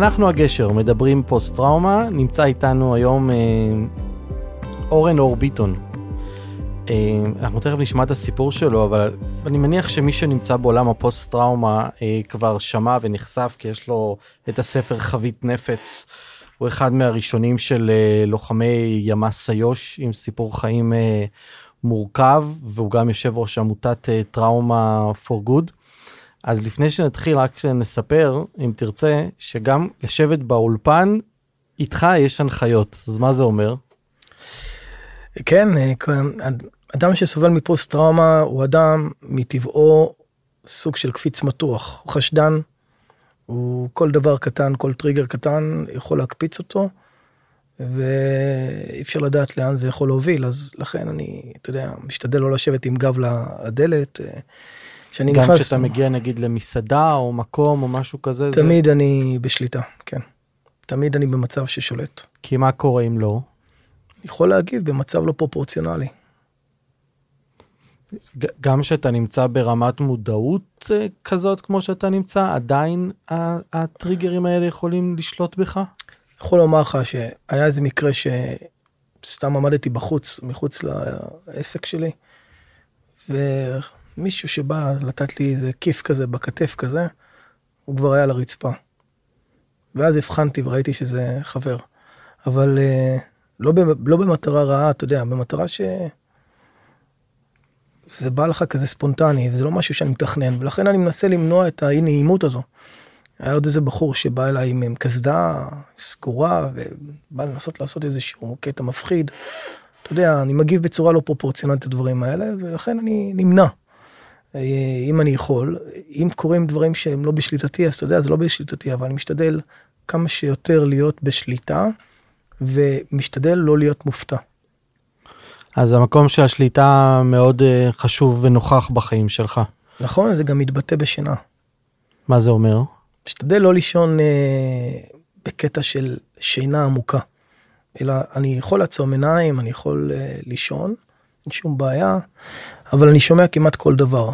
אנחנו הגשר, מדברים פוסט טראומה, נמצא איתנו היום אה, אורן אור ביטון. אה, אנחנו תכף נשמע את הסיפור שלו, אבל אני מניח שמי שנמצא בעולם הפוסט טראומה אה, כבר שמע ונחשף, כי יש לו את הספר חבית נפץ. הוא אחד מהראשונים של אה, לוחמי ימ"ס איו"ש עם סיפור חיים אה, מורכב, והוא גם יושב ראש עמותת אה, טראומה for good. אז לפני שנתחיל, רק נספר, אם תרצה, שגם לשבת באולפן, איתך יש הנחיות. אז מה זה אומר? כן, אדם שסובל מפוסט טראומה הוא אדם מטבעו סוג של קפיץ מתוח, הוא חשדן, הוא כל דבר קטן, כל טריגר קטן יכול להקפיץ אותו, ואי אפשר לדעת לאן זה יכול להוביל, אז לכן אני, אתה יודע, משתדל לא לשבת עם גב לדלת. שאני גם נכנס... כשאתה מגיע נגיד למסעדה או מקום או משהו כזה? תמיד זה... אני בשליטה, כן. תמיד אני במצב ששולט. כי מה קורה אם לא? יכול להגיב במצב לא פרופורציונלי. גם כשאתה נמצא ברמת מודעות אה, כזאת כמו שאתה נמצא, עדיין הטריגרים האלה יכולים לשלוט בך? יכול לומר לך שהיה איזה מקרה שסתם עמדתי בחוץ, מחוץ לעסק שלי, ומישהו שבא לתת לי איזה כיף כזה בכתף כזה, הוא כבר היה על הרצפה. ואז הבחנתי וראיתי שזה חבר. אבל אה, לא, לא במטרה רעה, אתה יודע, במטרה ש... זה בא לך כזה ספונטני, וזה לא משהו שאני מתכנן, ולכן אני מנסה למנוע את האי נעימות הזו. היה עוד איזה בחור שבא אליי עם קסדה סגורה, ובא לנסות לעשות איזשהו קטע מפחיד. אתה יודע, אני מגיב בצורה לא פרופורציונלית את הדברים האלה, ולכן אני נמנע. אה, אם אני יכול, אם קורים דברים שהם לא בשליטתי, אז אתה יודע, זה לא בשליטתי, אבל אני משתדל כמה שיותר להיות בשליטה, ומשתדל לא להיות מופתע. אז המקום של השליטה מאוד uh, חשוב ונוכח בחיים שלך. נכון, זה גם מתבטא בשינה. מה זה אומר? משתדל לא לישון uh, בקטע של שינה עמוקה. אלא אני יכול לעצום עיניים, אני יכול uh, לישון, אין שום בעיה, אבל אני שומע כמעט כל דבר.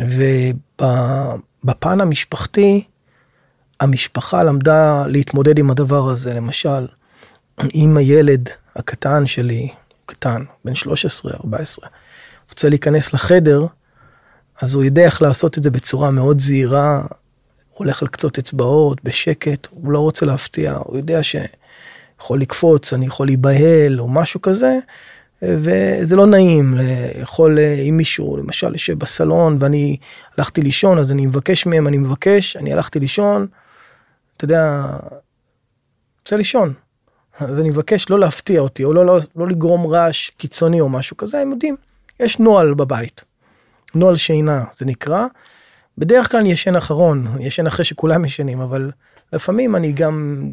ובפן המשפחתי, המשפחה למדה להתמודד עם הדבר הזה. למשל, אם הילד הקטן שלי, קטן, בן 13, 14, רוצה להיכנס לחדר, אז הוא יודע איך לעשות את זה בצורה מאוד זהירה, הולך על קצות אצבעות, בשקט, הוא לא רוצה להפתיע, הוא יודע שיכול לקפוץ, אני יכול להיבהל או משהו כזה, וזה לא נעים, יכול, אם מישהו למשל יושב בסלון ואני הלכתי לישון, אז אני מבקש מהם, אני מבקש, אני הלכתי לישון, אתה יודע, רוצה לישון. אז אני מבקש לא להפתיע אותי, או לא, לא, לא לגרום רעש קיצוני או משהו כזה, הם יודעים, יש נוהל בבית. נוהל שינה זה נקרא. בדרך כלל אני ישן אחרון, אני ישן אחרי שכולם ישנים, אבל לפעמים אני גם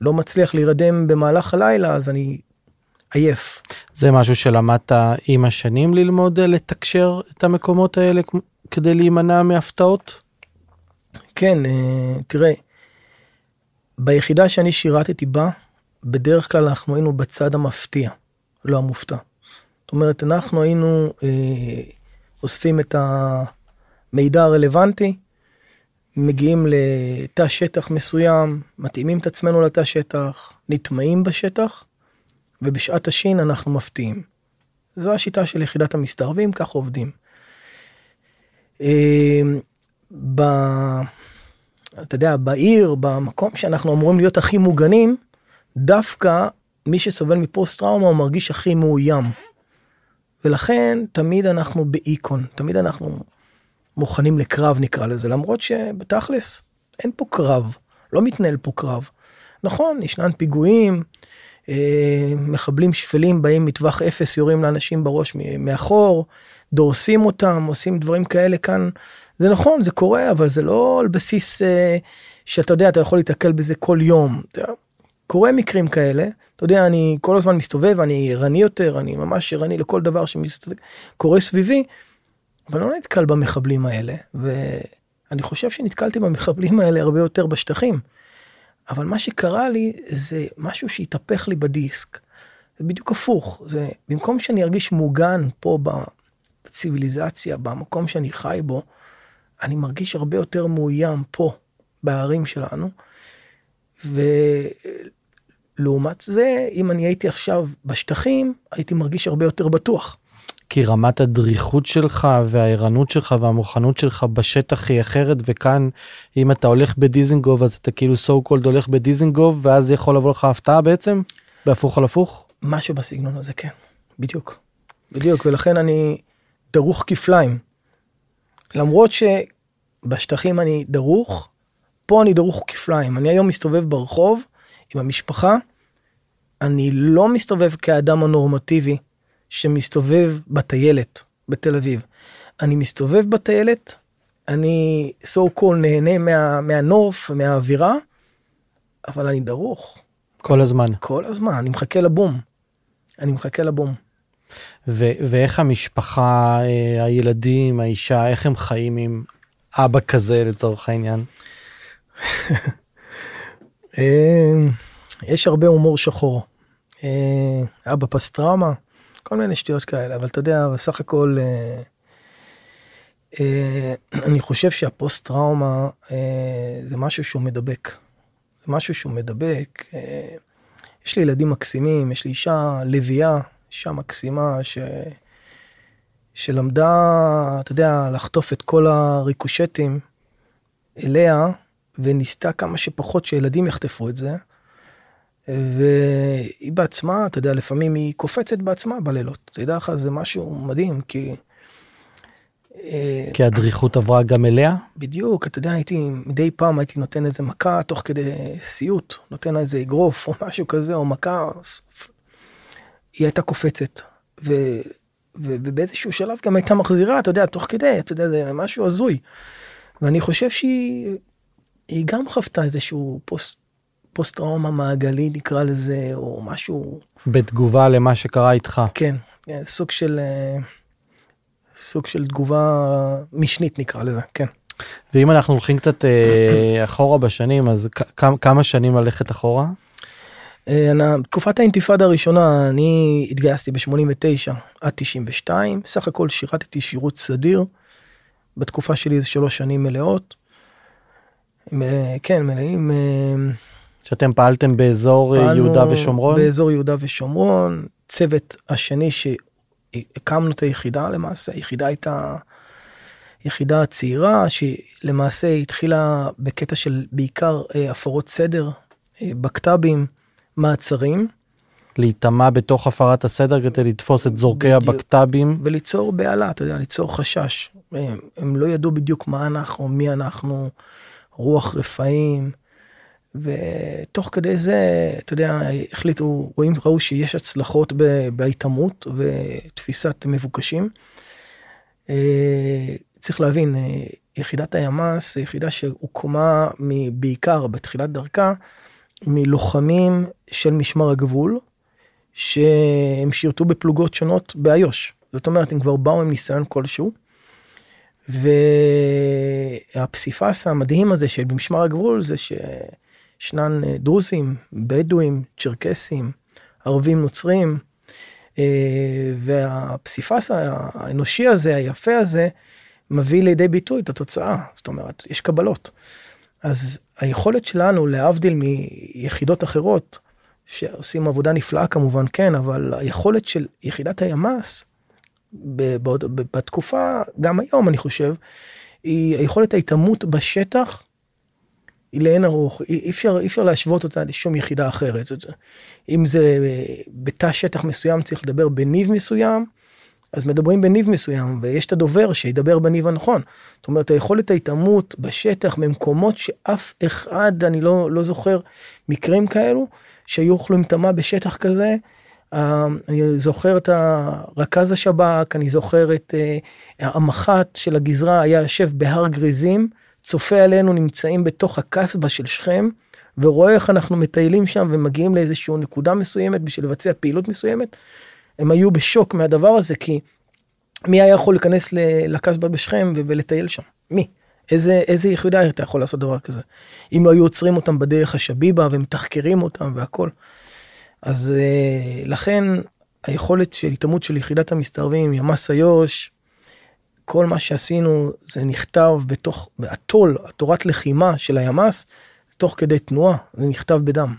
לא מצליח להירדם במהלך הלילה, אז אני עייף. זה משהו שלמדת עם השנים ללמוד אה, לתקשר את המקומות האלה כדי להימנע מהפתעות? כן, אה, תראה, ביחידה שאני שירתתי בה, בדרך כלל אנחנו היינו בצד המפתיע, לא המופתע. זאת אומרת, אנחנו היינו אה, אוספים את המידע הרלוונטי, מגיעים לתא שטח מסוים, מתאימים את עצמנו לתא שטח, נטמעים בשטח, ובשעת השין אנחנו מפתיעים. זו השיטה של יחידת המסתערבים, כך עובדים. אה, ב... אתה יודע, בעיר, במקום שאנחנו אמורים להיות הכי מוגנים, דווקא מי שסובל מפוסט טראומה הוא מרגיש הכי מאוים. ולכן תמיד אנחנו באיקון, תמיד אנחנו מוכנים לקרב נקרא לזה, למרות שבתכלס אין פה קרב, לא מתנהל פה קרב. נכון, ישנן פיגועים, מחבלים שפלים באים מטווח אפס, יורים לאנשים בראש מאחור, דורסים אותם, עושים דברים כאלה כאן. זה נכון, זה קורה, אבל זה לא על בסיס אה, שאתה יודע, אתה יכול להתקל בזה כל יום. קורה מקרים כאלה, אתה יודע, אני כל הזמן מסתובב, אני ערני יותר, אני ממש ערני לכל דבר שקורה סביבי, אבל לא נתקל במחבלים האלה, ואני חושב שנתקלתי במחבלים האלה הרבה יותר בשטחים. אבל מה שקרה לי זה משהו שהתהפך לי בדיסק. זה בדיוק הפוך, זה במקום שאני ארגיש מוגן פה בציוויליזציה, במקום שאני חי בו, אני מרגיש הרבה יותר מאוים פה, בערים שלנו. ולעומת זה, אם אני הייתי עכשיו בשטחים, הייתי מרגיש הרבה יותר בטוח. כי רמת הדריכות שלך והערנות שלך והמוכנות שלך בשטח היא אחרת וכאן אם אתה הולך בדיזינגוף אז אתה כאילו so called הולך בדיזינגוף ואז יכול לבוא לך הפתעה בעצם בהפוך על הפוך. משהו בסגנון הזה כן בדיוק בדיוק ולכן אני דרוך כפליים. למרות שבשטחים אני דרוך פה אני דרוך כפליים אני היום מסתובב ברחוב עם המשפחה. אני לא מסתובב כאדם הנורמטיבי שמסתובב בטיילת בתל אביב. אני מסתובב בטיילת, אני so called נהנה מה, מהנוף, מהאווירה, אבל אני דרוך. כל הזמן. כל הזמן, אני מחכה לבום. אני מחכה לבום. ו- ואיך המשפחה, אה, הילדים, האישה, איך הם חיים עם אבא כזה לצורך העניין? אה, יש הרבה הומור שחור. אה, אבא פסטרמה, כל מיני שטויות כאלה, אבל אתה יודע, בסך הכל, אה, אה, אני חושב שהפוסט טראומה אה, זה משהו שהוא מדבק. זה משהו שהוא מדבק. אה, יש לי ילדים מקסימים, יש לי אישה לביאה, אישה מקסימה, ש... שלמדה, אתה יודע, לחטוף את כל הריקושטים אליה, וניסתה כמה שפחות שילדים יחטפו את זה. והיא בעצמה, אתה יודע, לפעמים היא קופצת בעצמה בלילות. תדע לך, זה משהו מדהים, כי... אה, כי הדריכות עברה גם אליה? בדיוק, אתה יודע, הייתי, מדי פעם הייתי נותן איזה מכה תוך כדי סיוט, נותן איזה אגרוף או משהו כזה, או מכה, היא הייתה קופצת. ו, ו, ובאיזשהו שלב גם הייתה מחזירה, אתה יודע, תוך כדי, אתה יודע, זה משהו הזוי. ואני חושב שהיא גם חוותה איזשהו פוסט פוסט טראומה מעגלי נקרא לזה, או משהו... בתגובה למה שקרה איתך. כן, כן סוג של... אה, סוג של תגובה משנית נקרא לזה, כן. ואם אנחנו הולכים קצת אה, אחורה בשנים, אז כמה שנים ללכת אחורה? אה, תקופת האינתיפאדה הראשונה, אני התגייסתי ב-89 עד 92, סך הכל שירתתי שירות סדיר. בתקופה שלי זה שלוש שנים מלאות. כן, מלאים. שאתם פעלתם באזור אה, יהודה ושומרון? באזור יהודה ושומרון, צוות השני שהקמנו את היחידה למעשה, היחידה הייתה יחידה צעירה שלמעשה התחילה בקטע של בעיקר אה, הפרות סדר, אה, בקת"בים, מעצרים. להיטמע בתוך הפרת הסדר כדי לתפוס את זורקי הבקת"בים. וליצור בהלה, אתה יודע, ליצור חשש. הם, הם לא ידעו בדיוק מה אנחנו, מי אנחנו, רוח רפאים. ותוך כדי זה, אתה יודע, החליטו, רואים, ראו שיש הצלחות בהיטמעות ותפיסת מבוקשים. אה, צריך להבין, אה, יחידת הימ"ס, יחידה שהוקמה בעיקר בתחילת דרכה, מלוחמים של משמר הגבול, שהם שירתו בפלוגות שונות באיו"ש. זאת אומרת, הם כבר באו עם ניסיון כלשהו. והפסיפס המדהים הזה של משמר הגבול זה ש... ישנן אה, דרוזים, בדואים, צ'רקסים, ערבים נוצרים, אה, והפסיפס האנושי הזה, היפה הזה, מביא לידי ביטוי את התוצאה. זאת אומרת, יש קבלות. אז היכולת שלנו, להבדיל מיחידות אחרות, שעושים עבודה נפלאה כמובן, כן, אבל היכולת של יחידת הימ"ס, בתקופה, גם היום אני חושב, היא היכולת ההתעמות בשטח היא לאין ארוך, אי אפשר, אי אפשר להשוות אותה לשום יחידה אחרת. אם זה בתא שטח מסוים צריך לדבר בניב מסוים, אז מדברים בניב מסוים, ויש את הדובר שידבר בניב הנכון. זאת אומרת, היכולת ההתעמות בשטח, במקומות שאף אחד, אני לא, לא זוכר מקרים כאלו, שהיו יכולים להיטמע בשטח כזה. אה, אני זוכר את רכז השב"כ, אני זוכר את אה, המח"ט של הגזרה היה יושב בהר גריזים. צופה עלינו נמצאים בתוך הקסבה של שכם, ורואה איך אנחנו מטיילים שם ומגיעים לאיזושהי נקודה מסוימת בשביל לבצע פעילות מסוימת. הם היו בשוק מהדבר הזה, כי מי היה יכול להיכנס לקסבה בשכם ולטייל שם? מי? איזה, איזה יחידה אתה יכול לעשות דבר כזה? אם לא היו עוצרים אותם בדרך השביבה ומתחקרים אותם והכל. אז אה, לכן היכולת של התעמות של יחידת המסתערבים, ימ"ס איו"ש, כל מה שעשינו זה נכתב בתוך, באטול, התורת לחימה של הימ"ס, תוך כדי תנועה, זה נכתב בדם.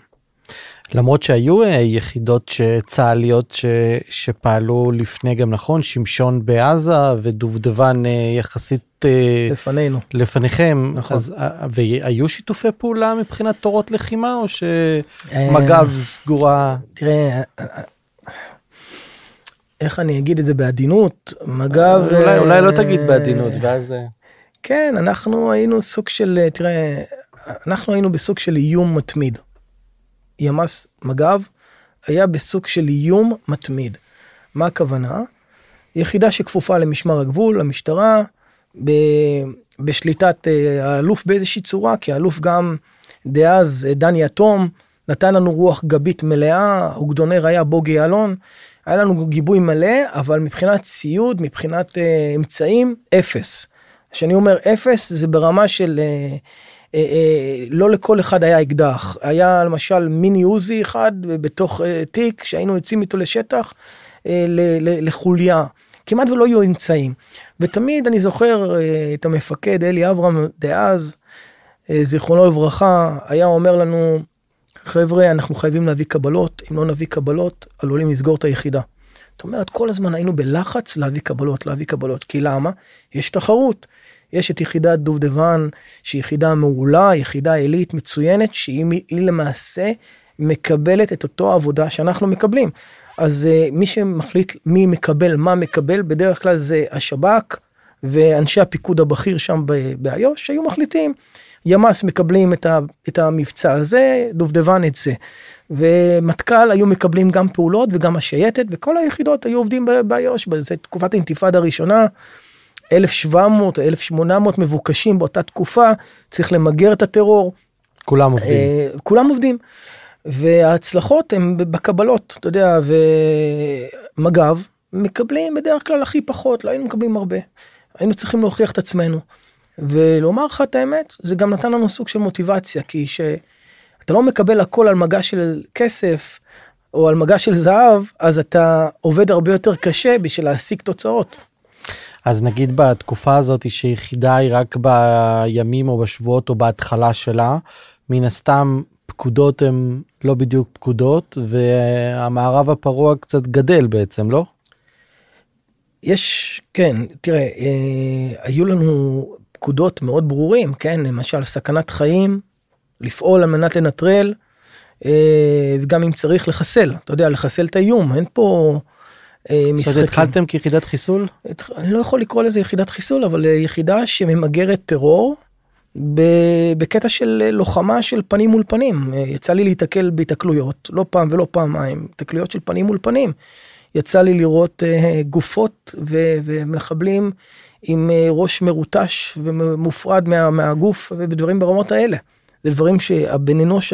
למרות שהיו אה, יחידות צה"ליות ש... שפעלו לפני גם נכון שמשון בעזה ודובדבן אה, יחסית אה, לפנינו לפניכם נכון. אז והיו שיתופי פעולה מבחינת תורות לחימה או שמג"ב סגורה תראה איך אני אגיד את זה בעדינות מג"ב אולי אולי לא תגיד בעדינות ואז כן אנחנו היינו סוג של תראה אנחנו היינו בסוג של איום מתמיד. ימ"ס מג"ב היה בסוג של איום מתמיד. מה הכוונה? יחידה שכפופה למשמר הגבול, למשטרה, ב, בשליטת אה, האלוף באיזושהי צורה, כי האלוף גם דאז, אה, דני אטום, נתן לנו רוח גבית מלאה, אוגדונר היה בוגי יעלון, היה לנו גיבוי מלא, אבל מבחינת ציוד, מבחינת אה, אמצעים, אפס. כשאני אומר אפס, זה ברמה של... אה, אה, אה, לא לכל אחד היה אקדח. היה למשל מיני עוזי אחד בתוך אה, תיק שהיינו יוצאים איתו לשטח לחוליה. כמעט ולא היו אמצעים. ותמיד אני זוכר את המפקד אלי אברהם דאז זיכרונו לברכה היה אומר לנו חבר'ה אנחנו חייבים להביא קבלות אם לא נביא קבלות עלולים לסגור את היחידה. זאת אומרת כל הזמן היינו בלחץ להביא קבלות להביא קבלות כי למה יש תחרות יש את יחידת דובדבן שהיא יחידה מעולה, יחידה עילית מצוינת שהיא למעשה מקבלת את אותו עבודה שאנחנו מקבלים. אז uh, מי שמחליט מי מקבל מה מקבל בדרך כלל זה השב"כ ואנשי הפיקוד הבכיר שם באיו"ש שהיו מחליטים. ימ"ס מקבלים את, ה, את המבצע הזה, דובדבן את זה. ומטכ"ל היו מקבלים גם פעולות וגם השייטת וכל היחידות היו עובדים באיו"ש, זו תקופת האינתיפאדה הראשונה. 1700 או 1800 מבוקשים באותה תקופה, צריך למגר את הטרור. כולם עובדים. Uh, כולם עובדים. וההצלחות הן בקבלות, אתה יודע, ומג"ב מקבלים בדרך כלל הכי פחות, לא היינו מקבלים הרבה. היינו צריכים להוכיח את עצמנו. ולומר לך את האמת, זה גם נתן לנו סוג של מוטיבציה, כי שאתה לא מקבל הכל על מגע של כסף, או על מגע של זהב, אז אתה עובד הרבה יותר קשה בשביל להשיג תוצאות. אז נגיד בתקופה הזאת שיחידה היא רק בימים או בשבועות או בהתחלה שלה, מן הסתם פקודות הן לא בדיוק פקודות והמערב הפרוע קצת גדל בעצם, לא? יש, כן, תראה, אה, היו לנו פקודות מאוד ברורים, כן, למשל סכנת חיים, לפעול על מנת לנטרל, אה, וגם אם צריך לחסל, אתה יודע, לחסל את האיום, אין פה... משחקים. זאת אומרת התחלתם כיחידת חיסול? אני לא יכול לקרוא לזה יחידת חיסול אבל אה, יחידה שממגרת טרור בקטע של אה, לוחמה של פנים מול פנים. אה, יצא לי להיתקל בהיתקלויות לא פעם ולא פעמיים, היתקלויות של פנים מול פנים. יצא לי לראות גופות ומחבלים עם ראש מרוטש ומופרד מה, מהגוף ודברים ברמות האלה. זה דברים שהבן אנוש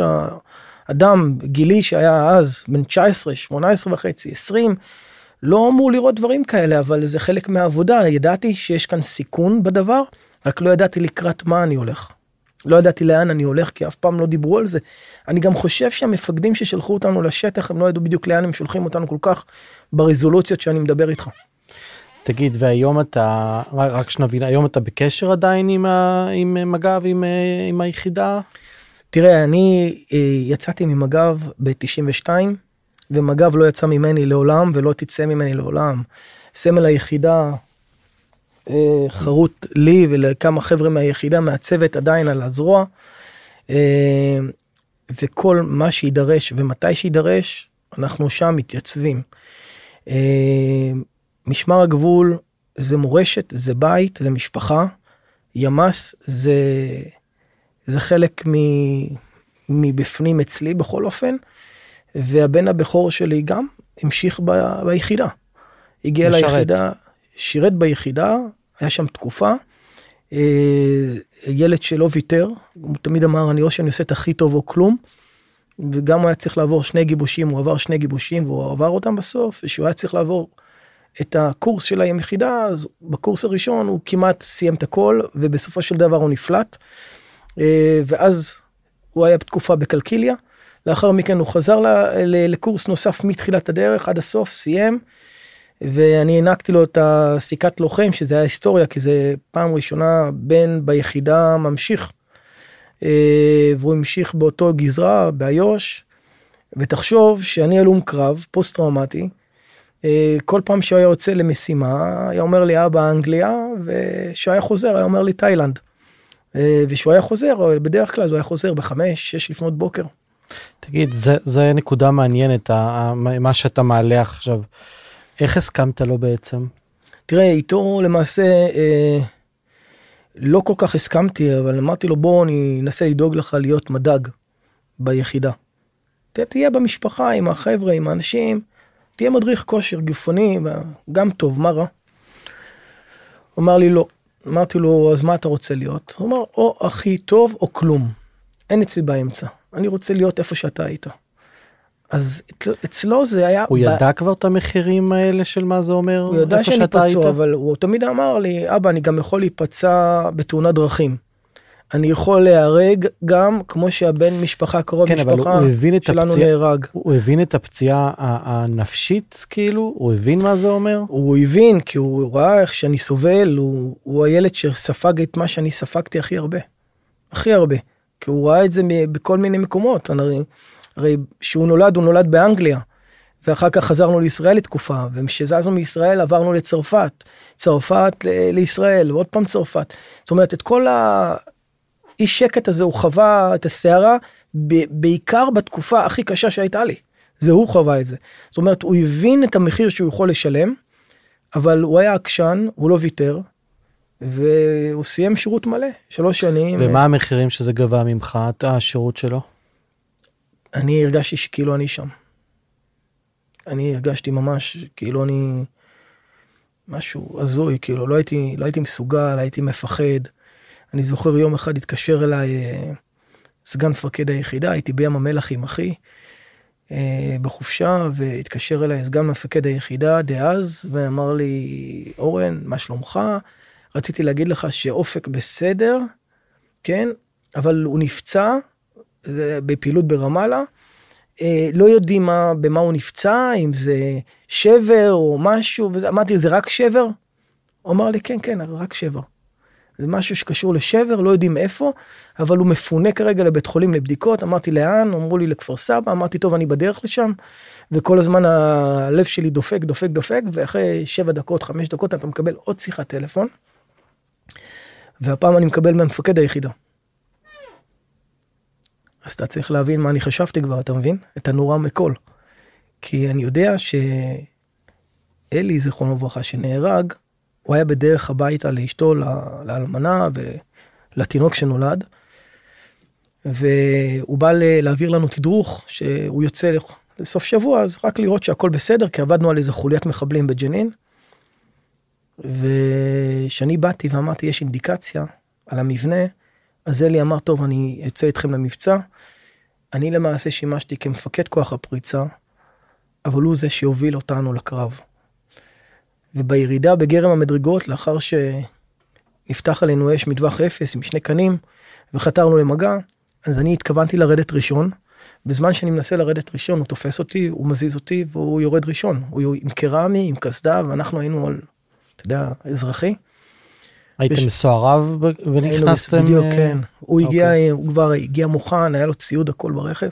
האדם גילי שהיה אז בן 19 18 וחצי 20 לא אמור לראות דברים כאלה, אבל זה חלק מהעבודה. ידעתי שיש כאן סיכון בדבר, רק לא ידעתי לקראת מה אני הולך. לא ידעתי לאן אני הולך, כי אף פעם לא דיברו על זה. אני גם חושב שהמפקדים ששלחו אותנו לשטח, הם לא ידעו בדיוק לאן הם שולחים אותנו כל כך ברזולוציות שאני מדבר איתך. תגיד, והיום אתה, רק שנבין, היום אתה בקשר עדיין עם, ה, עם מג"ב, עם, עם היחידה? תראה, אני אה, יצאתי ממג"ב ב-92, ומג"ב לא יצא ממני לעולם ולא תצא ממני לעולם. סמל היחידה אה, חרוט לי ולכמה חבר'ה מהיחידה מהצוות עדיין על הזרוע. אה, וכל מה שידרש ומתי שידרש אנחנו שם מתייצבים. משמר הגבול זה מורשת זה בית זה משפחה. ימ"ס זה זה חלק מבפנים אצלי בכל אופן. והבן הבכור שלי גם המשיך ב, ביחידה. הגיע משרת. ליחידה, שירת ביחידה, היה שם תקופה. אה, ילד שלא ויתר, הוא תמיד אמר אני או שאני עושה את הכי טוב או כלום. וגם הוא היה צריך לעבור שני גיבושים, הוא עבר שני גיבושים והוא עבר אותם בסוף, ושהוא היה צריך לעבור את הקורס של היחידה, אז בקורס הראשון הוא כמעט סיים את הכל, ובסופו של דבר הוא נפלט. אה, ואז הוא היה בתקופה בקלקיליה, לאחר מכן הוא חזר לקורס נוסף מתחילת הדרך עד הסוף, סיים. ואני הענקתי לו את הסיכת לוחם שזה היה היסטוריה כי זה פעם ראשונה בן ביחידה ממשיך. אה, והוא המשיך באותו גזרה באיו"ש. ותחשוב שאני הלום קרב פוסט טראומטי. אה, כל פעם שהוא היה יוצא למשימה היה אומר לי אבא אנגליה וכשהוא היה חוזר היה אומר לי תאילנד. אה, וכשהוא היה חוזר בדרך כלל הוא היה חוזר בחמש שש לפנות בוקר. תגיד זה זה נקודה מעניינת מה שאתה מעלה עכשיו. איך הסכמת לו בעצם? תראה איתו למעשה אה, לא כל כך הסכמתי אבל אמרתי לו בוא אני אנסה לדאוג לך להיות מדאג ביחידה. תהיה במשפחה עם החבר'ה עם האנשים תהיה מדריך כושר גופני גם טוב מה רע. אמר לי לא אמרתי לו אז מה אתה רוצה להיות? הוא אמר או הכי טוב או כלום. אין אצלי באמצע אני רוצה להיות איפה שאתה היית. אז אצלו זה היה... הוא ב... ידע כבר את המחירים האלה של מה זה אומר? הוא ידע שאני פצוע, אבל הוא תמיד אמר לי, אבא, אני גם יכול להיפצע בתאונת דרכים. אני יכול להיהרג גם כמו שהבן משפחה קרוב כן, משפחה שלנו הפציע, נהרג. הוא הבין את הפציעה הנפשית כאילו? הוא הבין מה זה אומר? הוא הבין כי הוא ראה איך שאני סובל, הוא, הוא הילד שספג את מה שאני ספגתי הכי הרבה. הכי הרבה. כי הוא ראה את זה בכל מיני מקומות. אני, הרי כשהוא נולד הוא נולד באנגליה. ואחר כך חזרנו לישראל לתקופה וכשזזנו מישראל עברנו לצרפת צרפת לישראל ועוד פעם צרפת זאת אומרת את כל האי שקט הזה הוא חווה את הסערה בעיקר בתקופה הכי קשה שהייתה לי זה הוא חווה את זה זאת אומרת הוא הבין את המחיר שהוא יכול לשלם אבל הוא היה עקשן הוא לא ויתר והוא סיים שירות מלא שלוש שנים ומה המחירים שזה גבה ממך את השירות שלו. אני הרגשתי שכאילו אני שם. אני הרגשתי ממש כאילו אני משהו הזוי כאילו לא הייתי לא הייתי מסוגל הייתי מפחד. אני זוכר יום אחד התקשר אליי אה, סגן מפקד היחידה הייתי בים המלח עם אחי אה, בחופשה והתקשר אליי סגן מפקד היחידה דאז ואמר לי אורן מה שלומך רציתי להגיד לך שאופק בסדר כן אבל הוא נפצע בפעילות ברמאללה. אה, לא יודעים מה, במה הוא נפצע, אם זה שבר או משהו, אמרתי, זה רק שבר? הוא אמר לי, כן, כן, רק שבר. זה משהו שקשור לשבר, לא יודעים איפה, אבל הוא מפונה כרגע לבית חולים לבדיקות, אמרתי לאן, אמרו לי לכפר סבא, אמרתי טוב אני בדרך לשם, וכל הזמן הלב שלי דופק, דופק, דופק, ואחרי שבע דקות, חמש דקות אתה מקבל עוד שיחת טלפון, והפעם אני מקבל מהמפקד היחידה. אז אתה צריך להבין מה אני חשבתי כבר, אתה מבין? את הנורא מכל. כי אני יודע שאלי, זיכרונו לברכה, שנהרג, הוא היה בדרך הביתה לאשתו, לאלמנה ולתינוק שנולד. והוא בא להעביר לנו תדרוך שהוא יוצא לסוף שבוע, אז רק לראות שהכל בסדר, כי עבדנו על איזה חוליית מחבלים בג'נין. וכשאני באתי ואמרתי, יש אינדיקציה על המבנה, אז אלי אמר, טוב, אני אצא איתכם למבצע. אני למעשה שימשתי כמפקד כוח הפריצה, אבל הוא זה שהוביל אותנו לקרב. ובירידה בגרם המדרגות, לאחר שנפתח עלינו אש מטווח אפס עם שני קנים, וחתרנו למגע, אז אני התכוונתי לרדת ראשון. בזמן שאני מנסה לרדת ראשון, הוא תופס אותי, הוא מזיז אותי, והוא יורד ראשון. הוא עם קרמי, עם קסדה, ואנחנו היינו על, אתה יודע, אזרחי. הייתם מסועריו ונכנסתם? בדיוק, אה, כן. הוא הגיע, אוקיי. הוא כבר הגיע מוכן, היה לו ציוד הכל ברכב.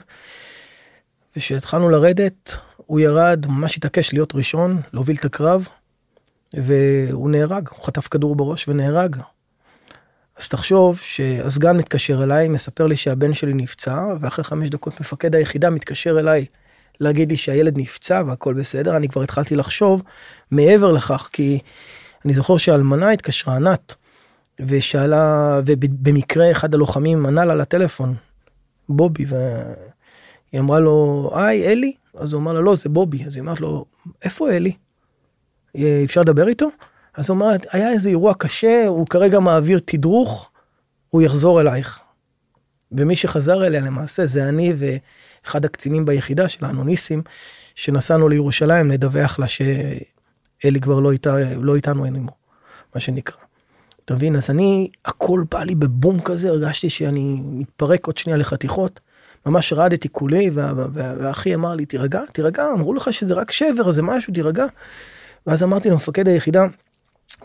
וכשהתחלנו לרדת, הוא ירד, ממש התעקש להיות ראשון, להוביל את הקרב, והוא נהרג, הוא חטף כדור בראש ונהרג. אז תחשוב שהסגן מתקשר אליי, מספר לי שהבן שלי נפצע, ואחרי חמש דקות מפקד היחידה מתקשר אליי להגיד לי שהילד נפצע והכל בסדר, אני כבר התחלתי לחשוב מעבר לכך, כי אני זוכר שאלמנה התקשרה, ענת, ושאלה, ובמקרה אחד הלוחמים ענה לה לטלפון, בובי, והיא אמרה לו, היי, אלי? אז הוא אמר לה, לא, זה בובי. אז היא אמרת לו, איפה אלי? אפשר לדבר איתו? אז הוא אמר, היה איזה אירוע קשה, הוא כרגע מעביר תדרוך, הוא יחזור אלייך. ומי שחזר אליה למעשה זה אני ואחד הקצינים ביחידה שלנו, ניסים, שנסענו לירושלים לדווח לה אלי כבר לא, איתה, לא איתנו אנימו, מה שנקרא. אתה מבין? אז אני, הכל בא לי בבום כזה, הרגשתי שאני מתפרק עוד שנייה לחתיכות. ממש רעדתי כולי, והאחי אמר לי, תירגע, תירגע, אמרו לך שזה רק שבר, זה משהו, תירגע. ואז אמרתי למפקד היחידה,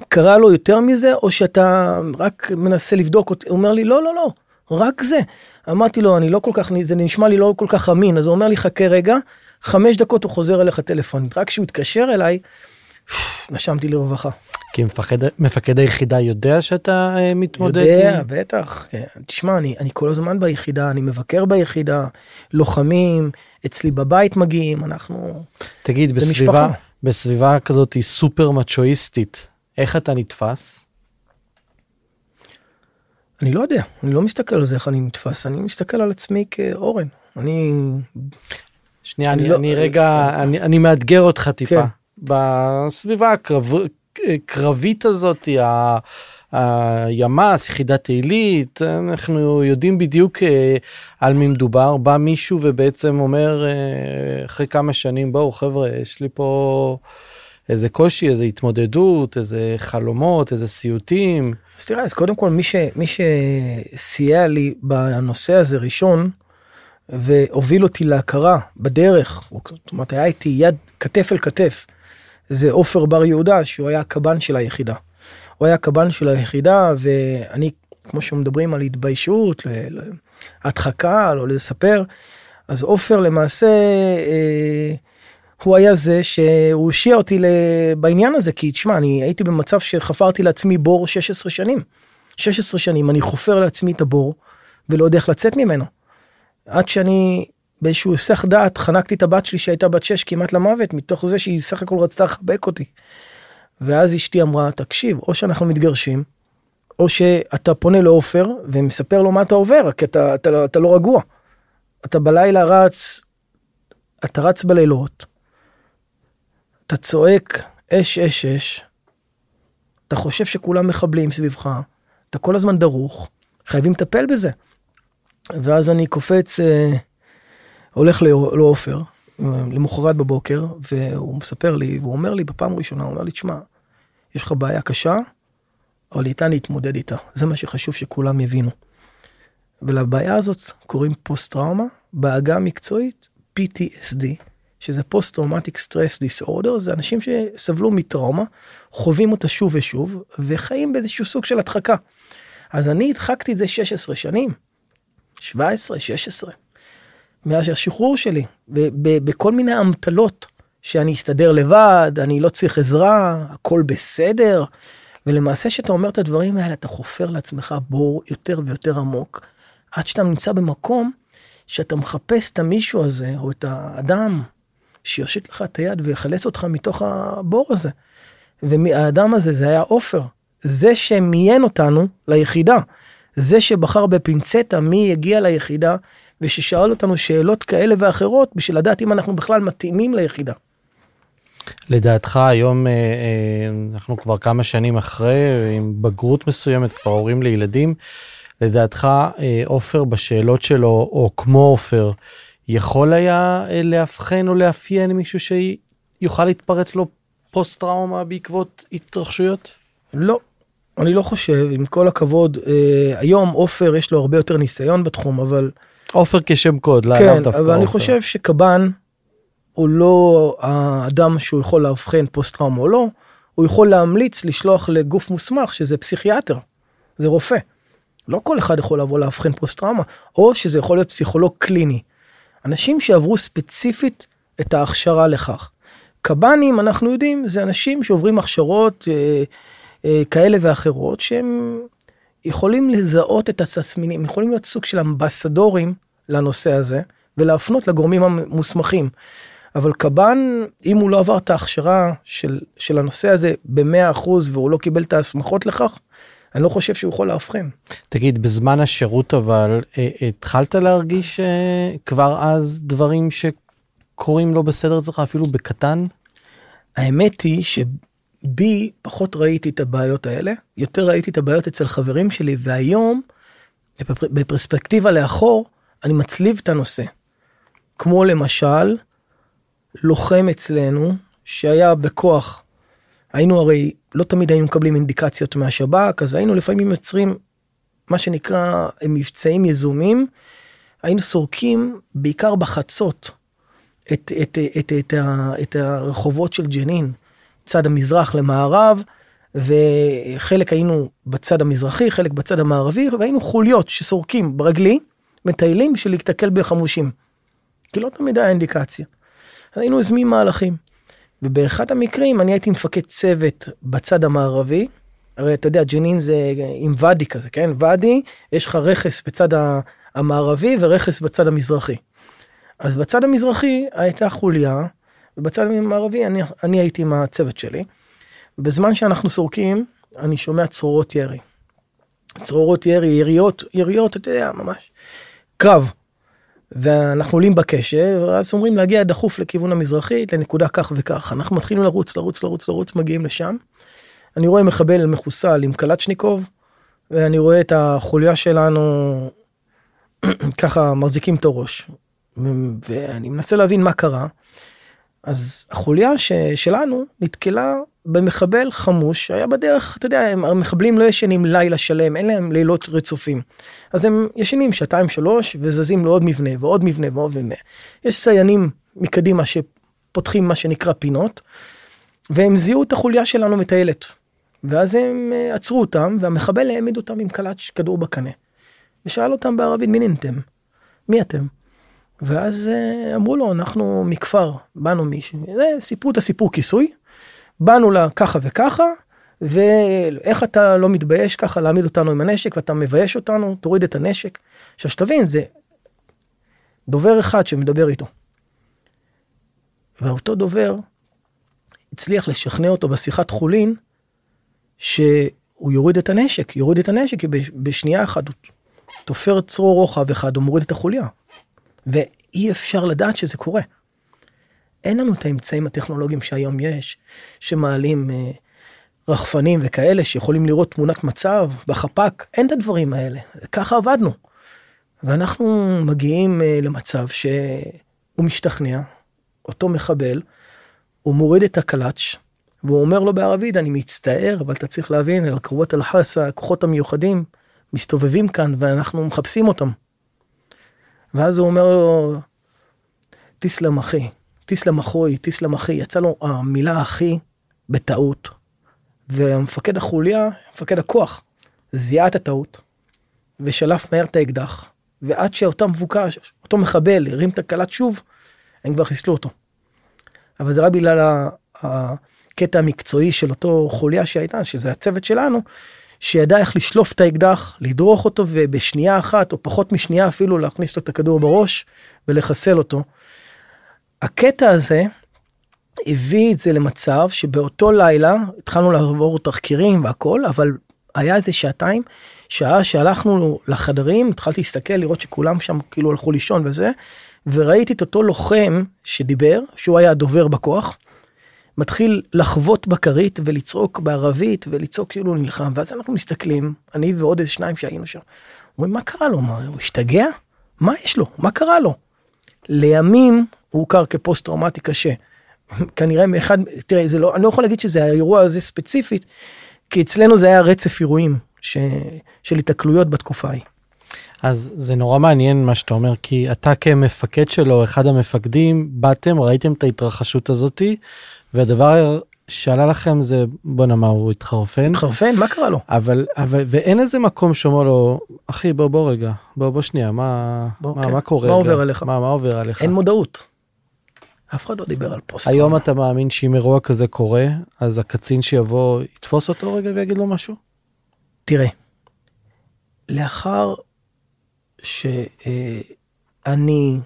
קרה לו יותר מזה, או שאתה רק מנסה לבדוק אותי? הוא אומר לי, לא, לא, לא, רק זה. אמרתי לו, אני לא כל כך, זה נשמע לי לא כל כך אמין, אז הוא אומר לי, חכה רגע, חמש דקות הוא חוזר אליך טלפונית. רק כשהוא התקשר אליי, נשמתי לרווחה. כי מפקד, מפקד היחידה יודע שאתה uh, מתמודד? יודע, עם... בטח. כן. תשמע, אני, אני כל הזמן ביחידה, אני מבקר ביחידה, לוחמים, אצלי בבית מגיעים, אנחנו... תגיד, בסביבה, בסביבה כזאת היא סופר מצ'ואיסטית, איך אתה נתפס? אני לא יודע, אני לא מסתכל על זה איך אני נתפס, אני מסתכל על עצמי כאורן. אני... שנייה, אני, אני, לא... אני רגע, אני, אני מאתגר אותך טיפה. כן. בסביבה הקרב, קרבית הזאת, הימ"ס, יחידת עילית, אנחנו יודעים בדיוק אה, על מי מדובר. בא מישהו ובעצם אומר אה, אחרי כמה שנים, בואו חבר'ה, יש לי פה איזה קושי, איזה התמודדות, איזה חלומות, איזה סיוטים. אז תראה, אז קודם כל מי, ש, מי שסייע לי בנושא הזה ראשון, והוביל אותי להכרה בדרך, זאת אומרת היה איתי יד כתף אל כתף. זה עופר בר יהודה, שהוא היה הקב"ן של היחידה. הוא היה הקב"ן של היחידה, ואני, כמו שמדברים על התביישות, להדחקה, לא לספר, אז עופר למעשה, אה, הוא היה זה שהוא הושיע אותי בעניין הזה, כי תשמע, אני הייתי במצב שחפרתי לעצמי בור 16 שנים. 16 שנים אני חופר לעצמי את הבור, ולא יודע איך לצאת ממנו. עד שאני באיזשהו היסח דעת חנקתי את הבת שלי שהייתה בת 6 כמעט למוות מתוך זה שהיא סך הכל רצתה לחבק אותי. ואז אשתי אמרה תקשיב או שאנחנו מתגרשים או שאתה פונה לעופר ומספר לו מה אתה עובר כי אתה, אתה, אתה, לא רגוע. אתה בלילה רץ, אתה רץ בלילות, אתה צועק אש אש אש, אתה חושב שכולם מחבלים סביבך, אתה כל הזמן דרוך, חייבים לטפל בזה. ואז אני קופץ אה, הולך לעופר, למחרת בבוקר, והוא מספר לי, והוא אומר לי בפעם הראשונה, הוא אומר לי, תשמע, יש לך בעיה קשה, אבל ניתן להתמודד איתה. זה מה שחשוב שכולם יבינו. ולבעיה הזאת קוראים פוסט-טראומה, בעגה מקצועית PTSD, שזה post-traumatic stress disorder, זה אנשים שסבלו מטראומה, חווים אותה שוב ושוב, וחיים באיזשהו סוג של הדחקה. אז אני הדחקתי את זה 16 שנים, 17, 16. מאז השחרור שלי, בכל מיני אמתלות, שאני אסתדר לבד, אני לא צריך עזרה, הכל בסדר. ולמעשה כשאתה אומר את הדברים האלה, אתה חופר לעצמך בור יותר ויותר עמוק, עד שאתה נמצא במקום שאתה מחפש את המישהו הזה, או את האדם שיושיט לך את היד ויחלץ אותך מתוך הבור הזה. והאדם הזה, זה היה עופר. זה שמיין אותנו ליחידה. זה שבחר בפינצטה מי יגיע ליחידה וששאל אותנו שאלות כאלה ואחרות בשביל לדעת אם אנחנו בכלל מתאימים ליחידה. לדעתך היום אה, אה, אנחנו כבר כמה שנים אחרי עם בגרות מסוימת כבר הורים לילדים לדעתך אה, עופר בשאלות שלו או כמו עופר יכול היה לאבחן או לאפיין מישהו שיוכל להתפרץ לו פוסט טראומה בעקבות התרחשויות? לא, אני לא חושב עם כל הכבוד היום עופר יש לו הרבה יותר ניסיון בתחום אבל. עופר כשם קוד, לא כן, דווקא אבל אני חושב שקב"ן הוא לא האדם שהוא יכול לאבחן פוסט טראומה או לא, הוא יכול להמליץ לשלוח לגוף מוסמך שזה פסיכיאטר, זה רופא. לא כל אחד יכול לבוא לאבחן פוסט טראומה, או שזה יכול להיות פסיכולוג קליני. אנשים שעברו ספציפית את ההכשרה לכך. קב"נים אנחנו יודעים זה אנשים שעוברים הכשרות אה, אה, כאלה ואחרות שהם יכולים לזהות את התסמינים, יכולים להיות סוג של אמבסדורים לנושא הזה, ולהפנות לגורמים המוסמכים. אבל קב"ן, אם הוא לא עבר את ההכשרה של, של הנושא הזה ב-100% והוא לא קיבל את ההסמכות לכך, אני לא חושב שהוא יכול לאבחן. תגיד, בזמן השירות אבל, אה, התחלת להרגיש אה, כבר אז דברים שקורים לא בסדר אצלך, אפילו בקטן? האמת היא ש... בי פחות ראיתי את הבעיות האלה, יותר ראיתי את הבעיות אצל חברים שלי, והיום, בפרספקטיבה לאחור, אני מצליב את הנושא. כמו למשל, לוחם אצלנו, שהיה בכוח, היינו הרי, לא תמיד היינו מקבלים אינדיקציות מהשב"כ, אז היינו לפעמים יוצרים מה שנקרא מבצעים יזומים, היינו סורקים בעיקר בחצות את, את, את, את, את, את הרחובות של ג'נין. צד המזרח למערב, וחלק היינו בצד המזרחי, חלק בצד המערבי, והיינו חוליות שסורקים ברגלי, מטיילים בשביל להתקל בחמושים. כי לא תמיד היה אינדיקציה. היינו יוזמים מהלכים. ובאחד המקרים אני הייתי מפקד צוות בצד המערבי, הרי אתה יודע ג'נין זה עם ואדי כזה כן ואדי יש לך רכס בצד המערבי ורכס בצד המזרחי. אז בצד המזרחי הייתה חוליה ובצד המערבי אני, אני הייתי עם הצוות שלי. בזמן שאנחנו סורקים אני שומע צרורות ירי. צרורות ירי יריות יריות אתה יודע ממש קרב. ואנחנו עולים בקשר ואז אומרים להגיע דחוף לכיוון המזרחית לנקודה כך וכך אנחנו מתחילים לרוץ לרוץ לרוץ לרוץ מגיעים לשם. אני רואה מחבל מחוסל עם קלצ'ניקוב ואני רואה את החוליה שלנו ככה מחזיקים את הראש ואני מנסה להבין מה קרה. אז החוליה ש, שלנו נתקלה במחבל חמוש שהיה בדרך אתה יודע המחבלים לא ישנים לילה שלם אין להם לילות רצופים אז הם ישנים שעתיים שלוש וזזים לעוד מבנה ועוד מבנה ועוד מבנה יש סיינים מקדימה שפותחים מה שנקרא פינות והם זיהו את החוליה שלנו מטיילת ואז הם אה, עצרו אותם והמחבל העמיד אותם עם קלאץ' כדור בקנה. ושאל אותם בערבית מי נהנתם? מי אתם? ואז אה, אמרו לו אנחנו מכפר באנו מישהו סיפרו את הסיפור כיסוי באנו לה ככה וככה ואיך אתה לא מתבייש ככה להעמיד אותנו עם הנשק ואתה מבייש אותנו תוריד את הנשק. עכשיו שתבין זה דובר אחד שמדבר איתו. ואותו דובר הצליח לשכנע אותו בשיחת חולין שהוא יוריד את הנשק, יוריד את הנשק, כי בשנייה אחת הוא תופר צרור רוחב אחד, הוא מוריד את החוליה. ואי אפשר לדעת שזה קורה. אין לנו את האמצעים הטכנולוגיים שהיום יש, שמעלים אה, רחפנים וכאלה, שיכולים לראות תמונת מצב בחפ"ק, אין את הדברים האלה. ככה עבדנו. ואנחנו מגיעים אה, למצב שהוא משתכנע, אותו מחבל, הוא מוריד את הקלאץ', והוא אומר לו בערבית אני מצטער אבל אתה צריך להבין אל קרובות אל-חסה הכוחות המיוחדים מסתובבים כאן ואנחנו מחפשים אותם. ואז הוא אומר לו תיסלם אחי תיסלם אחוי תיסלם אחי יצא לו המילה אחי בטעות. והמפקד החוליה מפקד הכוח זיהה את הטעות ושלף מהר את האקדח ועד שאותו מבוקש אותו מחבל הרים את הקלט שוב הם כבר חיסלו אותו. אבל זה רק בגלל. הקטע המקצועי של אותו חוליה שהייתה, שזה הצוות שלנו, שידע איך לשלוף את האקדח, לדרוך אותו ובשנייה אחת או פחות משנייה אפילו להכניס לו את הכדור בראש ולחסל אותו. הקטע הזה הביא את זה למצב שבאותו לילה התחלנו לעבור תחקירים והכל, אבל היה איזה שעתיים, שעה שהלכנו לחדרים, התחלתי להסתכל לראות שכולם שם כאילו הלכו לישון וזה, וראיתי את אותו לוחם שדיבר, שהוא היה הדובר בכוח. מתחיל לחבוט בכרית ולצעוק בערבית ולצעוק כאילו נלחם ואז אנחנו מסתכלים אני ועוד איזה שניים שהיינו שם. אומרים מה קרה לו מה הוא השתגע מה יש לו מה קרה לו. לימים הוא הוכר כפוסט טראומטי קשה. כנראה מאחד תראה זה לא אני לא יכול להגיד שזה האירוע הזה ספציפית כי אצלנו זה היה רצף אירועים ש, של התקלויות בתקופה ההיא. אז זה נורא מעניין מה שאתה אומר כי אתה כמפקד שלו אחד המפקדים באתם ראיתם את ההתרחשות הזאתי והדבר שעלה לכם זה בואנה מה הוא התחרפן התחרפן מה קרה לו אבל אבל ואין איזה מקום שאומר לו אחי בוא בוא רגע בוא בוא שנייה מה בוא, מה, כן. מה קורה מה עובר עליך מה, מה עובר עליך אין מודעות. אף אחד לא דיבר על פוסט היום אתה מאמין שאם אירוע כזה קורה אז הקצין שיבוא יתפוס אותו רגע ויגיד לו משהו. תראה. לאחר שאני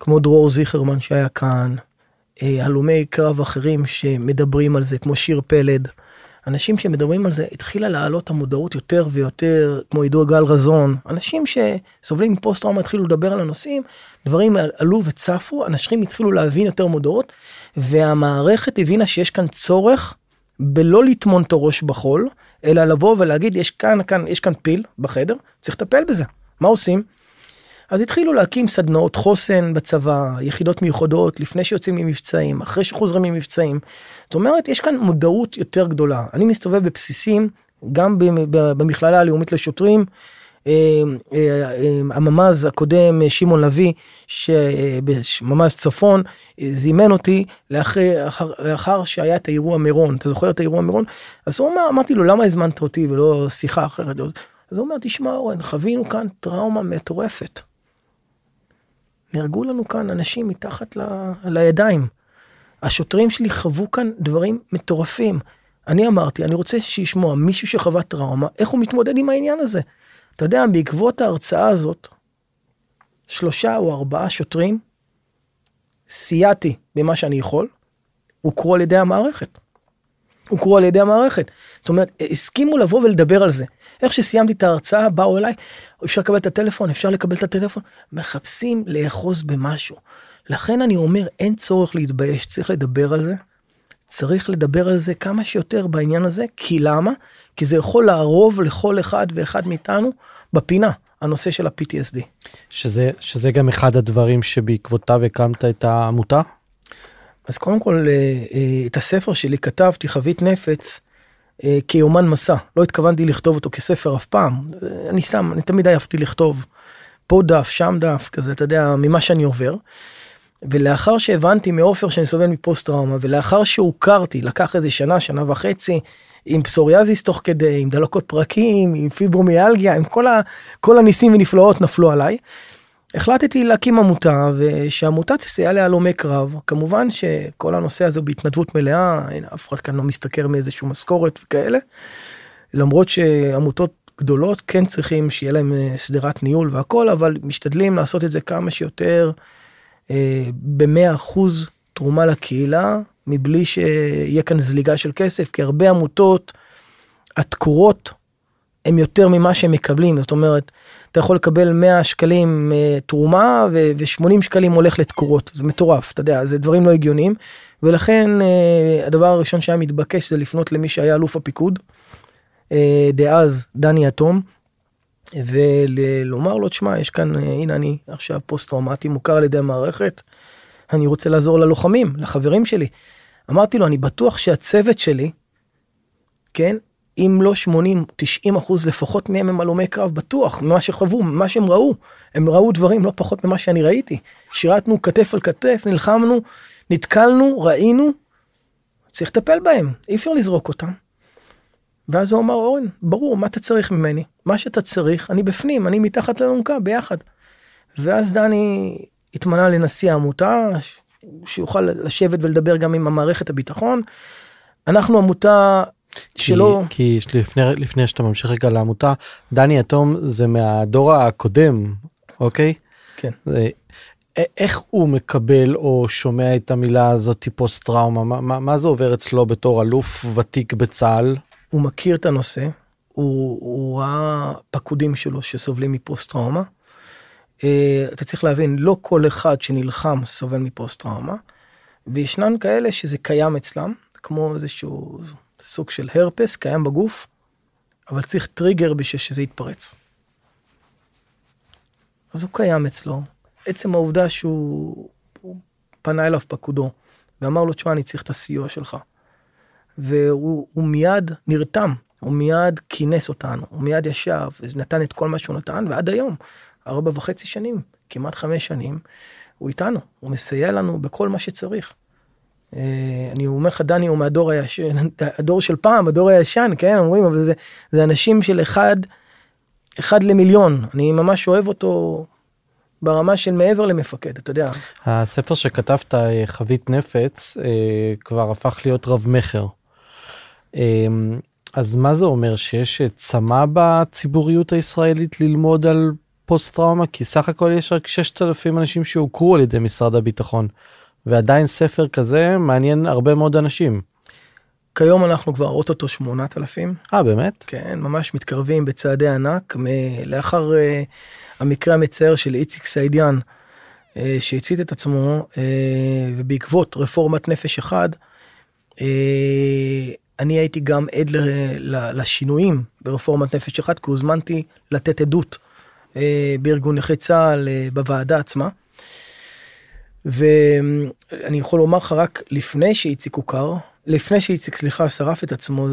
כמו דרור זיכרמן שהיה כאן אה, הלומי קרב אחרים שמדברים על זה, כמו שיר פלד, אנשים שמדברים על זה, התחילה לעלות המודעות יותר ויותר, כמו עידו גל רזון, אנשים שסובלים מפוסט טראומה התחילו לדבר על הנושאים, דברים עלו וצפו, אנשים התחילו להבין יותר מודעות, והמערכת הבינה שיש כאן צורך בלא לטמון את הראש בחול, אלא לבוא ולהגיד, יש כאן, כאן, יש כאן פיל בחדר, צריך לטפל בזה. מה עושים? אז התחילו להקים סדנאות חוסן בצבא, יחידות מיוחדות, לפני שיוצאים ממבצעים, אחרי שחוזרים ממבצעים. זאת אומרת, יש כאן מודעות יותר גדולה. אני מסתובב בבסיסים, גם במכללה הלאומית לשוטרים, הממ"ז הקודם, שמעון לביא, ממ"ז צפון, זימן אותי לאחר, לאחר שהיה את האירוע מירון. אתה זוכר את האירוע מירון? אז הוא אמר, אמרתי לו, למה הזמנת אותי ולא שיחה אחרת? אז הוא אומר, תשמע אורן, חווינו כאן טראומה מטורפת. נהרגו לנו כאן אנשים מתחת ל, לידיים. השוטרים שלי חוו כאן דברים מטורפים. אני אמרתי, אני רוצה שישמוע מישהו שחווה טראומה, איך הוא מתמודד עם העניין הזה. אתה יודע, בעקבות ההרצאה הזאת, שלושה או ארבעה שוטרים, סייעתי במה שאני יכול, הוכרו על ידי המערכת. הוכרו על ידי המערכת. זאת אומרת, הסכימו לבוא ולדבר על זה. איך שסיימתי את ההרצאה, באו אליי, אפשר לקבל את הטלפון, אפשר לקבל את הטלפון, מחפשים לאחוז במשהו. לכן אני אומר, אין צורך להתבייש, צריך לדבר על זה. צריך לדבר על זה כמה שיותר בעניין הזה, כי למה? כי זה יכול לערוב לכל אחד ואחד מאיתנו בפינה, הנושא של ה-PTSD. שזה, שזה גם אחד הדברים שבעקבותיו הקמת את העמותה? אז קודם כל, אה, אה, את הספר שלי כתבתי, חבית נפץ, כיומן מסע. לא התכוונתי לכתוב אותו כספר אף פעם. אני שם, אני תמיד עייפתי לכתוב פה דף, שם דף, כזה, אתה יודע, ממה שאני עובר. ולאחר שהבנתי מעופר שאני סובל מפוסט טראומה, ולאחר שהוכרתי, לקח איזה שנה, שנה וחצי, עם פסוריאזיס תוך כדי, עם דלקות פרקים, עם פיברומיאלגיה, עם כל, ה, כל הניסים ונפלאות נפלו עליי. החלטתי להקים עמותה ושעמותה תסייע להלומי קרב כמובן שכל הנושא הזה בהתנדבות מלאה אין אף אחד כאן לא משתכר מאיזשהו משכורת וכאלה. למרות שעמותות גדולות כן צריכים שיהיה להם אה, שדרת ניהול והכל אבל משתדלים לעשות את זה כמה שיותר אה, במאה אחוז תרומה לקהילה מבלי שיהיה כאן זליגה של כסף כי הרבה עמותות התקורות הם יותר ממה שהם מקבלים זאת אומרת אתה יכול לקבל 100 שקלים uh, תרומה ו-80 שקלים הולך לתקורות זה מטורף אתה יודע זה דברים לא הגיוניים ולכן uh, הדבר הראשון שהיה מתבקש זה לפנות למי שהיה אלוף הפיקוד uh, דאז דני אטום ולומר לו תשמע יש כאן הנה אני עכשיו פוסט טראומטי מוכר על ידי המערכת אני רוצה לעזור ללוחמים לחברים שלי. אמרתי לו אני בטוח שהצוות שלי כן אם לא 80 90 אחוז לפחות מהם הם הלומי קרב בטוח ממה שחוו ממה שהם ראו הם ראו דברים לא פחות ממה שאני ראיתי שירתנו כתף על כתף נלחמנו נתקלנו ראינו צריך לטפל בהם אי אפשר לזרוק אותם. ואז הוא אמר אורן ברור מה אתה צריך ממני מה שאתה צריך אני בפנים אני מתחת לאלונקה ביחד. ואז דני התמנה לנשיא העמותה שיוכל לשבת ולדבר גם עם המערכת הביטחון. אנחנו עמותה שלא כי, כי לפני לפני שאתה ממשיך רגע לעמותה דני אטום זה מהדור הקודם אוקיי כן זה, איך הוא מקבל או שומע את המילה הזאת פוסט טראומה מה, מה, מה זה עובר אצלו בתור אלוף ותיק בצה"ל. הוא מכיר את הנושא הוא, הוא ראה פקודים שלו שסובלים מפוסט טראומה. Uh, אתה צריך להבין לא כל אחד שנלחם סובל מפוסט טראומה וישנן כאלה שזה קיים אצלם כמו איזשהו סוג של הרפס קיים בגוף, אבל צריך טריגר בשביל שזה יתפרץ. אז הוא קיים אצלו. עצם העובדה שהוא פנה אליו פקודו ואמר לו, תשמע, אני צריך את הסיוע שלך. והוא מיד נרתם, הוא מיד כינס אותנו, הוא מיד ישב, ונתן את כל מה שהוא נתן, ועד היום, ארבע וחצי שנים, כמעט חמש שנים, הוא איתנו, הוא מסייע לנו בכל מה שצריך. אה, אני אומר לך דני הוא מהדור הישן, הדור של פעם הדור הישן כן אומרים אבל זה זה אנשים של אחד אחד למיליון אני ממש אוהב אותו ברמה של מעבר למפקד אתה יודע. הספר שכתבת אה, חבית נפץ אה, כבר הפך להיות רב מכר. אז מה זה אומר שיש צמא בציבוריות הישראלית ללמוד על פוסט טראומה כי סך הכל יש רק 6,000 אנשים שהוכרו על ידי משרד הביטחון. ועדיין ספר כזה מעניין הרבה מאוד אנשים. כיום אנחנו כבר אוטוטו 8,000. אה באמת? כן, ממש מתקרבים בצעדי ענק. מ- לאחר uh, המקרה המצער של איציק סעידיאן, uh, שהצית את עצמו, uh, ובעקבות רפורמת נפש אחד, uh, אני הייתי גם עד ל- ל- לשינויים ברפורמת נפש אחד, כי הוזמנתי לתת עדות uh, בארגון נכי צה"ל uh, בוועדה עצמה. ואני יכול לומר לך רק לפני שאיציק הוכר, לפני שאיציק סליחה שרף את עצמו,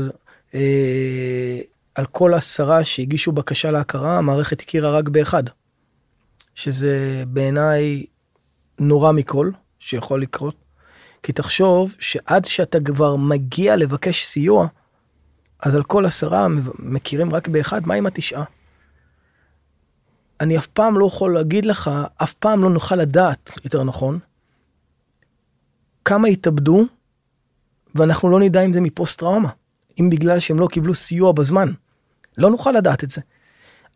אה, על כל עשרה שהגישו בקשה להכרה, המערכת הכירה רק באחד. שזה בעיניי נורא מכל שיכול לקרות. כי תחשוב שעד שאתה כבר מגיע לבקש סיוע, אז על כל עשרה מכירים רק באחד, מה עם התשעה? אני אף פעם לא יכול להגיד לך, אף פעם לא נוכל לדעת, יותר נכון, כמה התאבדו, ואנחנו לא נדע אם זה מפוסט טראומה, אם בגלל שהם לא קיבלו סיוע בזמן. לא נוכל לדעת את זה.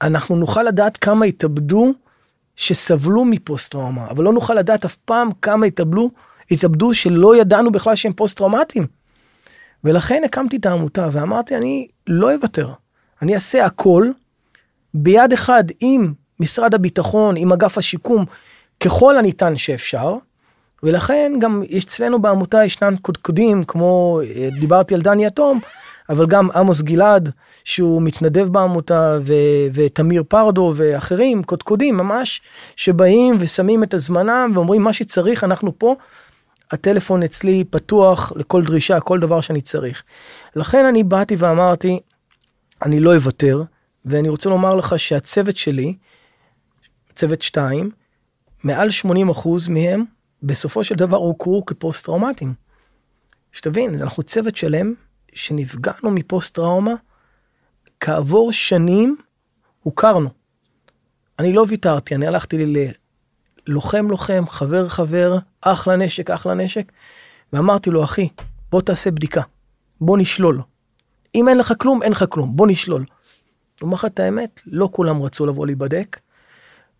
אנחנו נוכל לדעת כמה התאבדו שסבלו מפוסט טראומה, אבל לא נוכל לדעת אף פעם כמה התאבדו, התאבדו שלא ידענו בכלל שהם פוסט טראומטיים. ולכן הקמתי את העמותה ואמרתי, אני לא אוותר. אני אעשה הכל ביד אחד עם משרד הביטחון, עם אגף השיקום, ככל הניתן שאפשר. ולכן גם אצלנו בעמותה ישנן קודקודים, כמו אה, דיברתי על דני יתום, אבל גם עמוס גלעד, שהוא מתנדב בעמותה, ו- ותמיר פרדו ואחרים, קודקודים ממש, שבאים ושמים את הזמנם ואומרים מה שצריך, אנחנו פה. הטלפון אצלי פתוח לכל דרישה, כל דבר שאני צריך. לכן אני באתי ואמרתי, אני לא אוותר, ואני רוצה לומר לך שהצוות שלי, צוות 2, מעל 80% מהם בסופו של דבר הוכרו כפוסט טראומטיים. שתבין, אנחנו צוות שלם שנפגענו מפוסט טראומה, כעבור שנים הוכרנו. אני לא ויתרתי, אני הלכתי ללוחם לוחם, חבר חבר, אחלה נשק, אחלה נשק, ואמרתי לו, אחי, בוא תעשה בדיקה, בוא נשלול. אם אין לך כלום, אין לך כלום, בוא נשלול. אומר לך את האמת, לא כולם רצו לבוא להיבדק.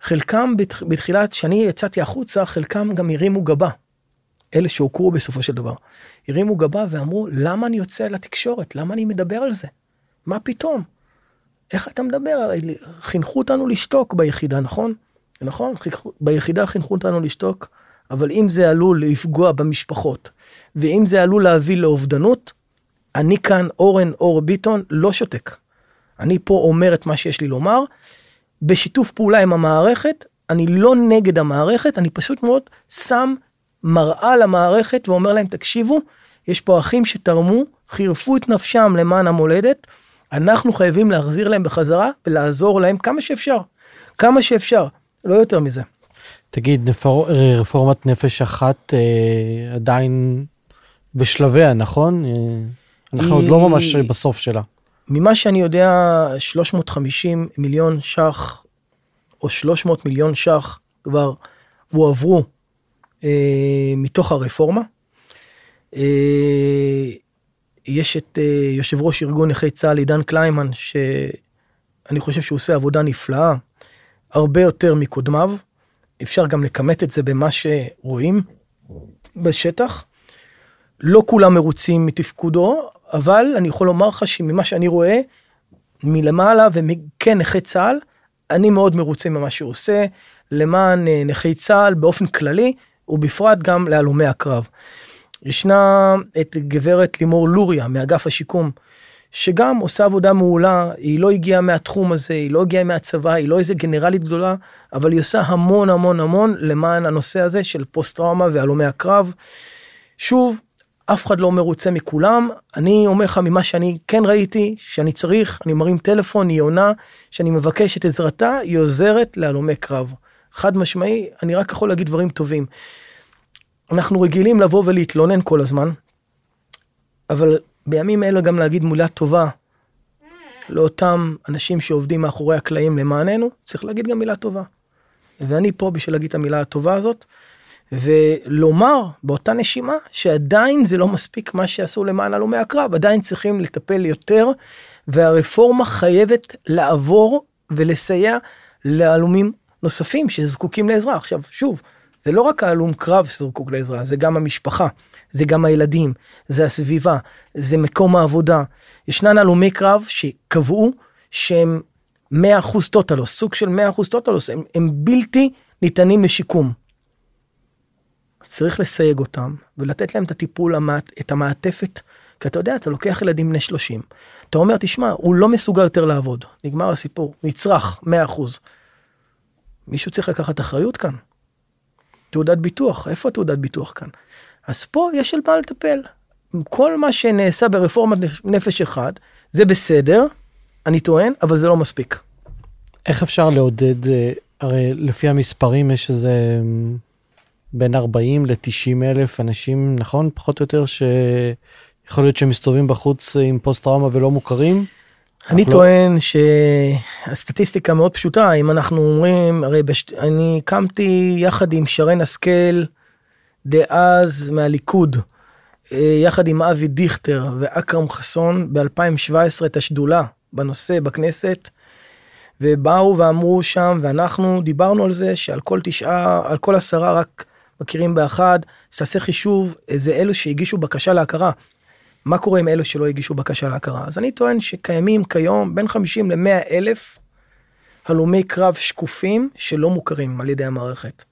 חלקם בתחילת, כשאני יצאתי החוצה, חלקם גם הרימו גבה. אלה שהוכרו בסופו של דבר. הרימו גבה ואמרו, למה אני יוצא לתקשורת? למה אני מדבר על זה? מה פתאום? איך אתה מדבר? חינכו אותנו לשתוק ביחידה, נכון? נכון? ביחידה חינכו אותנו לשתוק, אבל אם זה עלול לפגוע במשפחות, ואם זה עלול להביא לאובדנות, אני כאן, אורן אור ביטון, לא שותק. אני פה אומר את מה שיש לי לומר, בשיתוף פעולה עם המערכת, אני לא נגד המערכת, אני פשוט מאוד שם מראה למערכת ואומר להם, תקשיבו, יש פה אחים שתרמו, חירפו את נפשם למען המולדת, אנחנו חייבים להחזיר להם בחזרה ולעזור להם כמה שאפשר, כמה שאפשר, לא יותר מזה. תגיד, רפורמת נפש אחת אה, עדיין בשלביה, נכון? אה, אנחנו היא... עוד לא ממש בסוף שלה. ממה שאני יודע, 350 מיליון ש"ח או 300 מיליון ש"ח כבר הועברו אה, מתוך הרפורמה. אה, יש את אה, יושב ראש ארגון נכי צה"ל עידן קליימן, שאני חושב שהוא עושה עבודה נפלאה, הרבה יותר מקודמיו. אפשר גם לכמת את זה במה שרואים בשטח. לא כולם מרוצים מתפקודו, אבל אני יכול לומר לך שממה שאני רואה מלמעלה וכן נכי צה"ל, אני מאוד מרוצה ממה שהוא עושה למען אה, נכי צה"ל באופן כללי, ובפרט גם להלומי הקרב. ישנה את גברת לימור לוריה מאגף השיקום, שגם עושה עבודה מעולה, היא לא הגיעה מהתחום הזה, היא לא הגיעה מהצבא, היא לא איזה גנרלית גדולה, אבל היא עושה המון המון המון למען הנושא הזה של פוסט טראומה והלומי הקרב. שוב, אף אחד לא מרוצה מכולם, אני אומר לך ממה שאני כן ראיתי, שאני צריך, אני מרים טלפון, היא עונה, שאני מבקש את עזרתה, היא עוזרת להלומי קרב. חד משמעי, אני רק יכול להגיד דברים טובים. אנחנו רגילים לבוא ולהתלונן כל הזמן, אבל בימים אלה גם להגיד מילה טובה לאותם אנשים שעובדים מאחורי הקלעים למעננו, צריך להגיד גם מילה טובה. ואני פה בשביל להגיד את המילה הטובה הזאת, ולומר באותה נשימה שעדיין זה לא מספיק מה שעשו למען הלומי הקרב, עדיין צריכים לטפל יותר, והרפורמה חייבת לעבור ולסייע להלומים נוספים שזקוקים לעזרה. עכשיו, שוב, זה לא רק ההלום קרב שזקוק לעזרה, זה גם המשפחה, זה גם הילדים, זה הסביבה, זה מקום העבודה. ישנן הלומי קרב שקבעו שהם 100% טוטלוס, סוג של 100% טוטלוס, הם, הם בלתי ניתנים לשיקום. צריך לסייג אותם ולתת להם את הטיפול, את המעטפת, כי אתה יודע, אתה לוקח ילדים בני 30, אתה אומר, תשמע, הוא לא מסוגל יותר לעבוד, נגמר הסיפור, נצרך, 100%. מישהו צריך לקחת אחריות כאן. תעודת ביטוח, איפה התעודת ביטוח כאן? אז פה יש על מה לטפל. כל מה שנעשה ברפורמת נפש אחד, זה בסדר, אני טוען, אבל זה לא מספיק. איך אפשר לעודד, אה, הרי לפי המספרים יש איזה בין 40 ל-90 אלף אנשים, נכון? פחות או יותר, שיכול להיות שהם מסתובבים בחוץ עם פוסט טראומה ולא מוכרים? אני לא- טוען שהסטטיסטיקה מאוד פשוטה, אם אנחנו אומרים, הרי בש... אני קמתי יחד עם שרן השכל, דאז מהליכוד, אה, יחד עם אבי דיכטר ואכרם חסון ב-2017 את השדולה בנושא בכנסת, ובאו ואמרו שם, ואנחנו דיברנו על זה שעל כל תשעה, על כל עשרה רק מכירים באחד, תעשה חישוב, זה אלו שהגישו בקשה להכרה. מה קורה עם אלו שלא הגישו בקשה להכרה? אז אני טוען שקיימים כיום בין 50 ל-100 אלף הלומי קרב שקופים שלא מוכרים על ידי המערכת.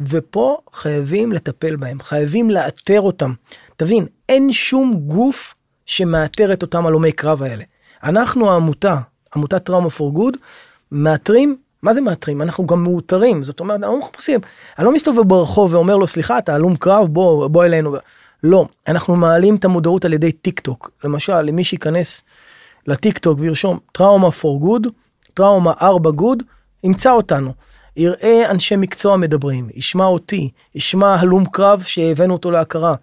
ופה חייבים לטפל בהם, חייבים לאתר אותם. תבין, אין שום גוף שמאתר את אותם הלומי קרב האלה. אנחנו העמותה, עמותת Trauma for Good, מאתרים, מה זה מאתרים? אנחנו גם מאותרים, זאת אומרת, אנחנו מחפשים, אני לא מסתובב ברחוב ואומר לו, סליחה, אתה הלום קרב, בוא, בוא אלינו. לא, אנחנו מעלים את המודעות על ידי טיק טוק. למשל, למי שייכנס לטיק טוק וירשום Trauma for Good, טראומה 4 גוד, ימצא אותנו. יראה אנשי מקצוע מדברים, ישמע אותי, ישמע הלום קרב שהבאנו אותו להכרה.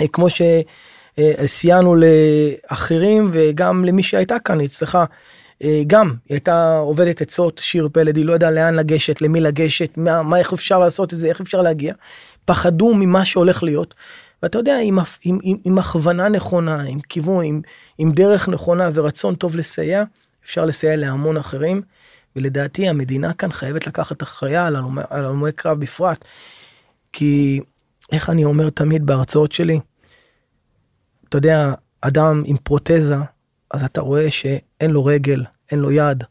אה, כמו שסייענו לאחרים וגם למי שהייתה כאן אצלך, אה, גם היא הייתה עובדת עצות, שיר פלד, היא לא ידעה לאן לגשת, למי לגשת, מה, מה איך אפשר לעשות את זה, איך אפשר להגיע. פחדו ממה שהולך להיות. ואתה יודע, עם, עם, עם, עם הכוונה נכונה, עם כיוון, עם, עם דרך נכונה ורצון טוב לסייע, אפשר לסייע להמון אחרים. ולדעתי המדינה כאן חייבת לקחת אחריה על הלומי קרב בפרט. כי איך אני אומר תמיד בהרצאות שלי, אתה יודע, אדם עם פרוטזה, אז אתה רואה שאין לו רגל, אין לו יד,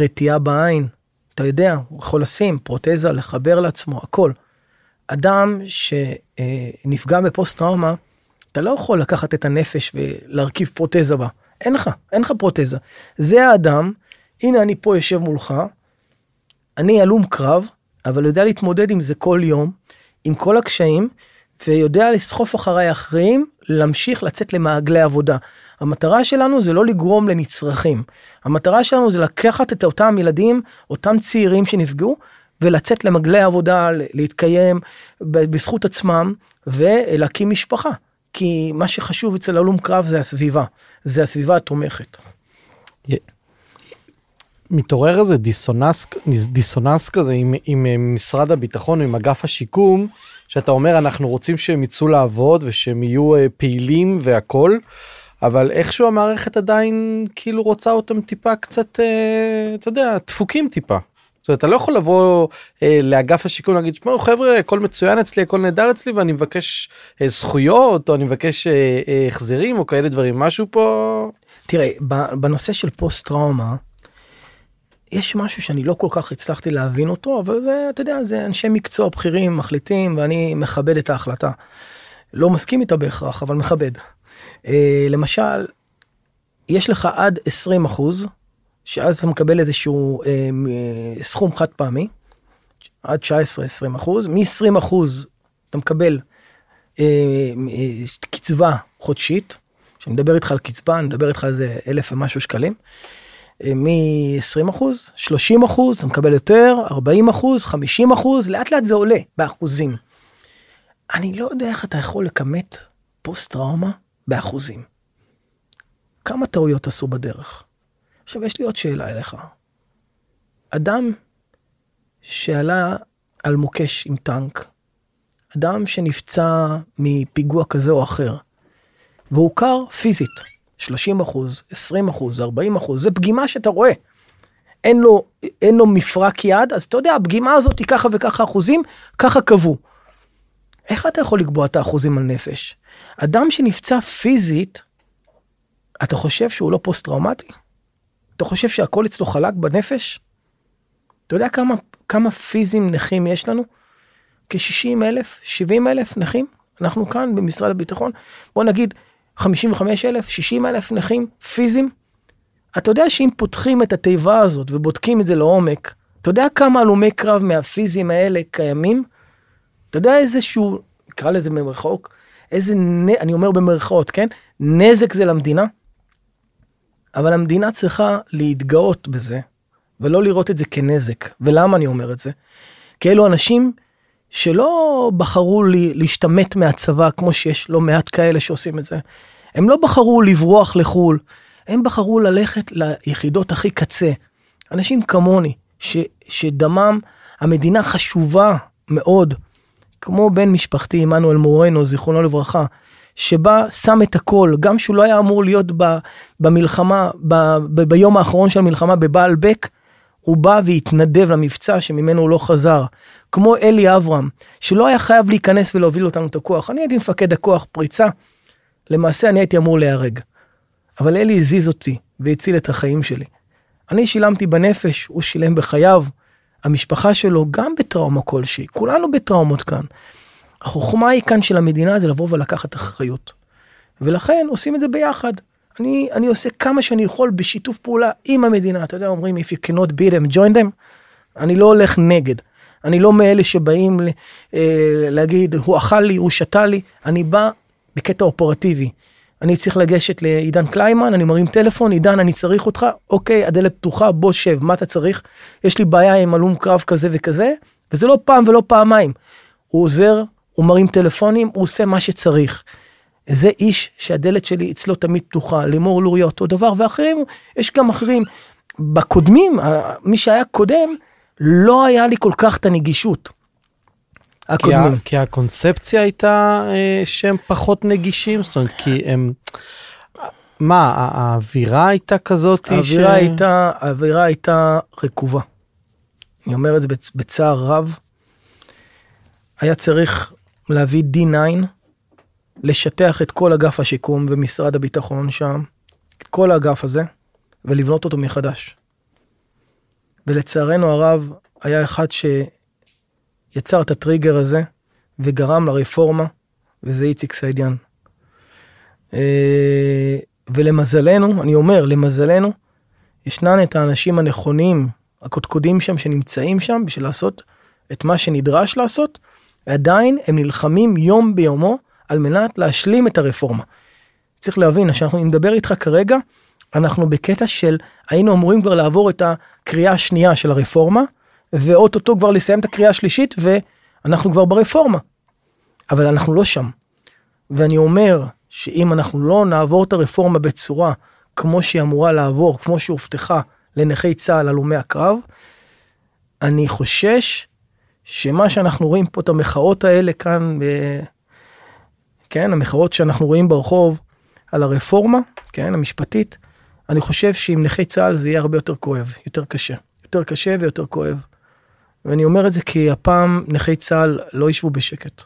רתיעה בעין, אתה יודע, הוא יכול לשים פרוטזה, לחבר לעצמו, הכל. אדם שנפגע בפוסט טראומה, אתה לא יכול לקחת את הנפש ולהרכיב פרוטזה בה. אין לך, אין לך פרוטזה. זה האדם, הנה אני פה יושב מולך, אני הלום קרב, אבל יודע להתמודד עם זה כל יום, עם כל הקשיים, ויודע לסחוף אחריי אחרים, להמשיך לצאת למעגלי עבודה. המטרה שלנו זה לא לגרום לנצרכים. המטרה שלנו זה לקחת את אותם ילדים, אותם צעירים שנפגעו, ולצאת למגלי עבודה, להתקיים בזכות עצמם ולהקים משפחה. כי מה שחשוב אצל הלום קרב זה הסביבה, זה הסביבה התומכת. מתעורר איזה דיסוננס כזה עם, עם משרד הביטחון, עם אגף השיקום, שאתה אומר אנחנו רוצים שהם יצאו לעבוד ושהם יהיו פעילים והכל, אבל איכשהו המערכת עדיין כאילו רוצה אותם טיפה קצת, אתה יודע, דפוקים טיפה. זאת אומרת, אתה לא יכול לבוא אה, לאגף השיקום ולהגיד, תשמעו חבר'ה, הכל מצוין אצלי, הכל נהדר אצלי ואני מבקש אה, זכויות או אני מבקש אה, אה, החזרים או כאלה דברים, משהו פה... תראה, בנושא של פוסט טראומה, יש משהו שאני לא כל כך הצלחתי להבין אותו, אבל זה, אתה יודע, זה אנשי מקצוע בכירים מחליטים ואני מכבד את ההחלטה. לא מסכים איתה בהכרח, אבל מכבד. אה, למשל, יש לך עד 20 אחוז שאז אתה מקבל איזשהו אה, סכום חד פעמי, עד 19-20 אחוז, מ-20 אחוז אתה מקבל אה, אה, קצבה חודשית, כשאני מדבר איתך על קצבה, אני מדבר איתך על איזה אלף ומשהו שקלים, מ-20 אחוז, 30 אחוז, אתה מקבל יותר, 40 אחוז, 50 אחוז, לאט לאט זה עולה באחוזים. אני לא יודע איך אתה יכול לכמת פוסט טראומה באחוזים. כמה טעויות עשו בדרך? עכשיו יש לי עוד שאלה אליך. אדם שעלה על מוקש עם טנק, אדם שנפצע מפיגוע כזה או אחר, והוכר פיזית, 30 אחוז, 20 אחוז, 40 אחוז, זה פגימה שאתה רואה. אין לו, אין לו מפרק יד, אז אתה יודע, הפגימה הזאת היא ככה וככה אחוזים, ככה קבעו. איך אתה יכול לקבוע את האחוזים על נפש? אדם שנפצע פיזית, אתה חושב שהוא לא פוסט-טראומטי? אתה חושב שהכל אצלו חלק בנפש? אתה יודע כמה, כמה פיזיים נכים יש לנו? כ-60 אלף, 70 אלף נכים? אנחנו כאן במשרד הביטחון, בוא נגיד 55 אלף, 60 אלף נכים פיזיים. אתה יודע שאם פותחים את התיבה הזאת ובודקים את זה לעומק, אתה יודע כמה הלומי קרב מהפיזיים האלה קיימים? אתה יודע איזשהו, נקרא לזה במרחוק, איזה, אני אומר במרכאות, כן? נזק זה למדינה? אבל המדינה צריכה להתגאות בזה, ולא לראות את זה כנזק. ולמה אני אומר את זה? כי אלו אנשים שלא בחרו לי, להשתמט מהצבא, כמו שיש לא מעט כאלה שעושים את זה. הם לא בחרו לברוח לחו"ל, הם בחרו ללכת ליחידות הכי קצה. אנשים כמוני, ש, שדמם, המדינה חשובה מאוד, כמו בן משפחתי, עמנואל מורנו, זיכרונו לברכה, שבה שם את הכל, גם שהוא לא היה אמור להיות ב, במלחמה, ב, ב, ביום האחרון של המלחמה בבעלבק, הוא בא והתנדב למבצע שממנו הוא לא חזר. כמו אלי אברהם, שלא היה חייב להיכנס ולהוביל אותנו את הכוח. אני הייתי מפקד הכוח פריצה, למעשה אני הייתי אמור להיהרג. אבל אלי הזיז אותי והציל את החיים שלי. אני שילמתי בנפש, הוא שילם בחייו. המשפחה שלו גם בטראומה כלשהי, כולנו בטראומות כאן. החוכמה היא כאן של המדינה זה לבוא ולקחת אחריות. ולכן עושים את זה ביחד. אני, אני עושה כמה שאני יכול בשיתוף פעולה עם המדינה. אתה יודע, אומרים, if you cannot beat them, join them. אני לא הולך נגד. אני לא מאלה שבאים אה, להגיד, הוא אכל לי, הוא שתה לי. אני בא בקטע אופרטיבי. אני צריך לגשת לעידן קליימן, אני מרים טלפון, עידן, אני צריך אותך, אוקיי, הדלת פתוחה, בוא שב, מה אתה צריך? יש לי בעיה עם הלום קרב כזה וכזה, וזה לא פעם ולא פעמיים. הוא עוזר, הוא מרים טלפונים, הוא עושה מה שצריך. זה איש שהדלת שלי אצלו תמיד פתוחה, לימור לוריה אותו דבר, ואחרים, יש גם אחרים. בקודמים, מי שהיה קודם, לא היה לי כל כך את הנגישות. כי, ה, כי הקונספציה הייתה אה, שהם פחות נגישים, זאת אומרת, כי הם... מה, האווירה הייתה כזאת האווירה ש... הייתה, האווירה הייתה רקובה. אני אומר את זה בצער רב. היה צריך להביא D9, לשטח את כל אגף השיקום ומשרד הביטחון שם, את כל האגף הזה, ולבנות אותו מחדש. ולצערנו הרב, היה אחד שיצר את הטריגר הזה וגרם לרפורמה, וזה איציק סעידיאן. אה, ולמזלנו, אני אומר, למזלנו, ישנן את האנשים הנכונים, הקודקודים שם, שנמצאים שם בשביל לעשות את מה שנדרש לעשות, ועדיין הם נלחמים יום ביומו על מנת להשלים את הרפורמה. צריך להבין, כשאנחנו נדבר איתך כרגע, אנחנו בקטע של היינו אמורים כבר לעבור את הקריאה השנייה של הרפורמה, ואו-טו-טו כבר לסיים את הקריאה השלישית, ואנחנו כבר ברפורמה. אבל אנחנו לא שם. ואני אומר שאם אנחנו לא נעבור את הרפורמה בצורה כמו שהיא אמורה לעבור, כמו שהובטחה לנכי צה"ל הלומי הקרב, אני חושש שמה שאנחנו רואים פה, את המחאות האלה כאן, ב... כן, המחאות שאנחנו רואים ברחוב על הרפורמה, כן, המשפטית, אני חושב שעם נכי צה"ל זה יהיה הרבה יותר כואב, יותר קשה. יותר קשה ויותר כואב. ואני אומר את זה כי הפעם נכי צה"ל לא ישבו בשקט.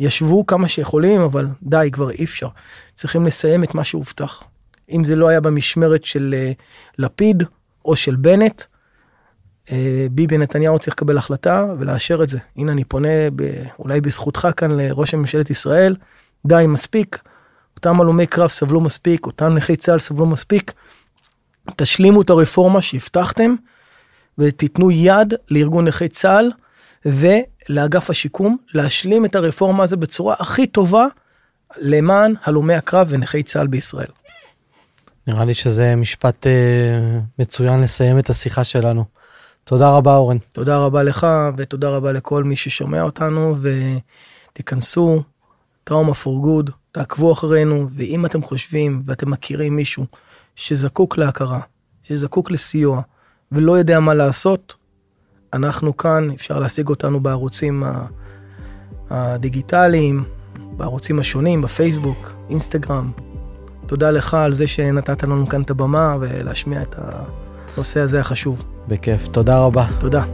ישבו כמה שיכולים, אבל די, כבר אי אפשר. צריכים לסיים את מה שהובטח. אם זה לא היה במשמרת של uh, לפיד או של בנט, ביבי נתניהו צריך לקבל החלטה ולאשר את זה. הנה, אני פונה ב, אולי בזכותך כאן לראש ממשלת ישראל, די, מספיק. אותם הלומי קרב סבלו מספיק, אותם נכי צה"ל סבלו מספיק. תשלימו את הרפורמה שהבטחתם, ותיתנו יד לארגון נכי צה"ל ולאגף השיקום להשלים את הרפורמה הזו בצורה הכי טובה למען הלומי הקרב ונכי צה"ל בישראל. נראה לי שזה משפט אה, מצוין לסיים את השיחה שלנו. תודה רבה אורן. תודה רבה לך ותודה רבה לכל מי ששומע אותנו ותיכנסו טראומה פור גוד, תעקבו אחרינו ואם אתם חושבים ואתם מכירים מישהו שזקוק להכרה, שזקוק לסיוע ולא יודע מה לעשות, אנחנו כאן, אפשר להשיג אותנו בערוצים הדיגיטליים, בערוצים השונים, בפייסבוק, אינסטגרם. תודה לך על זה שנתת לנו כאן את הבמה ולהשמיע את הנושא הזה החשוב. בכיף, תודה רבה. תודה.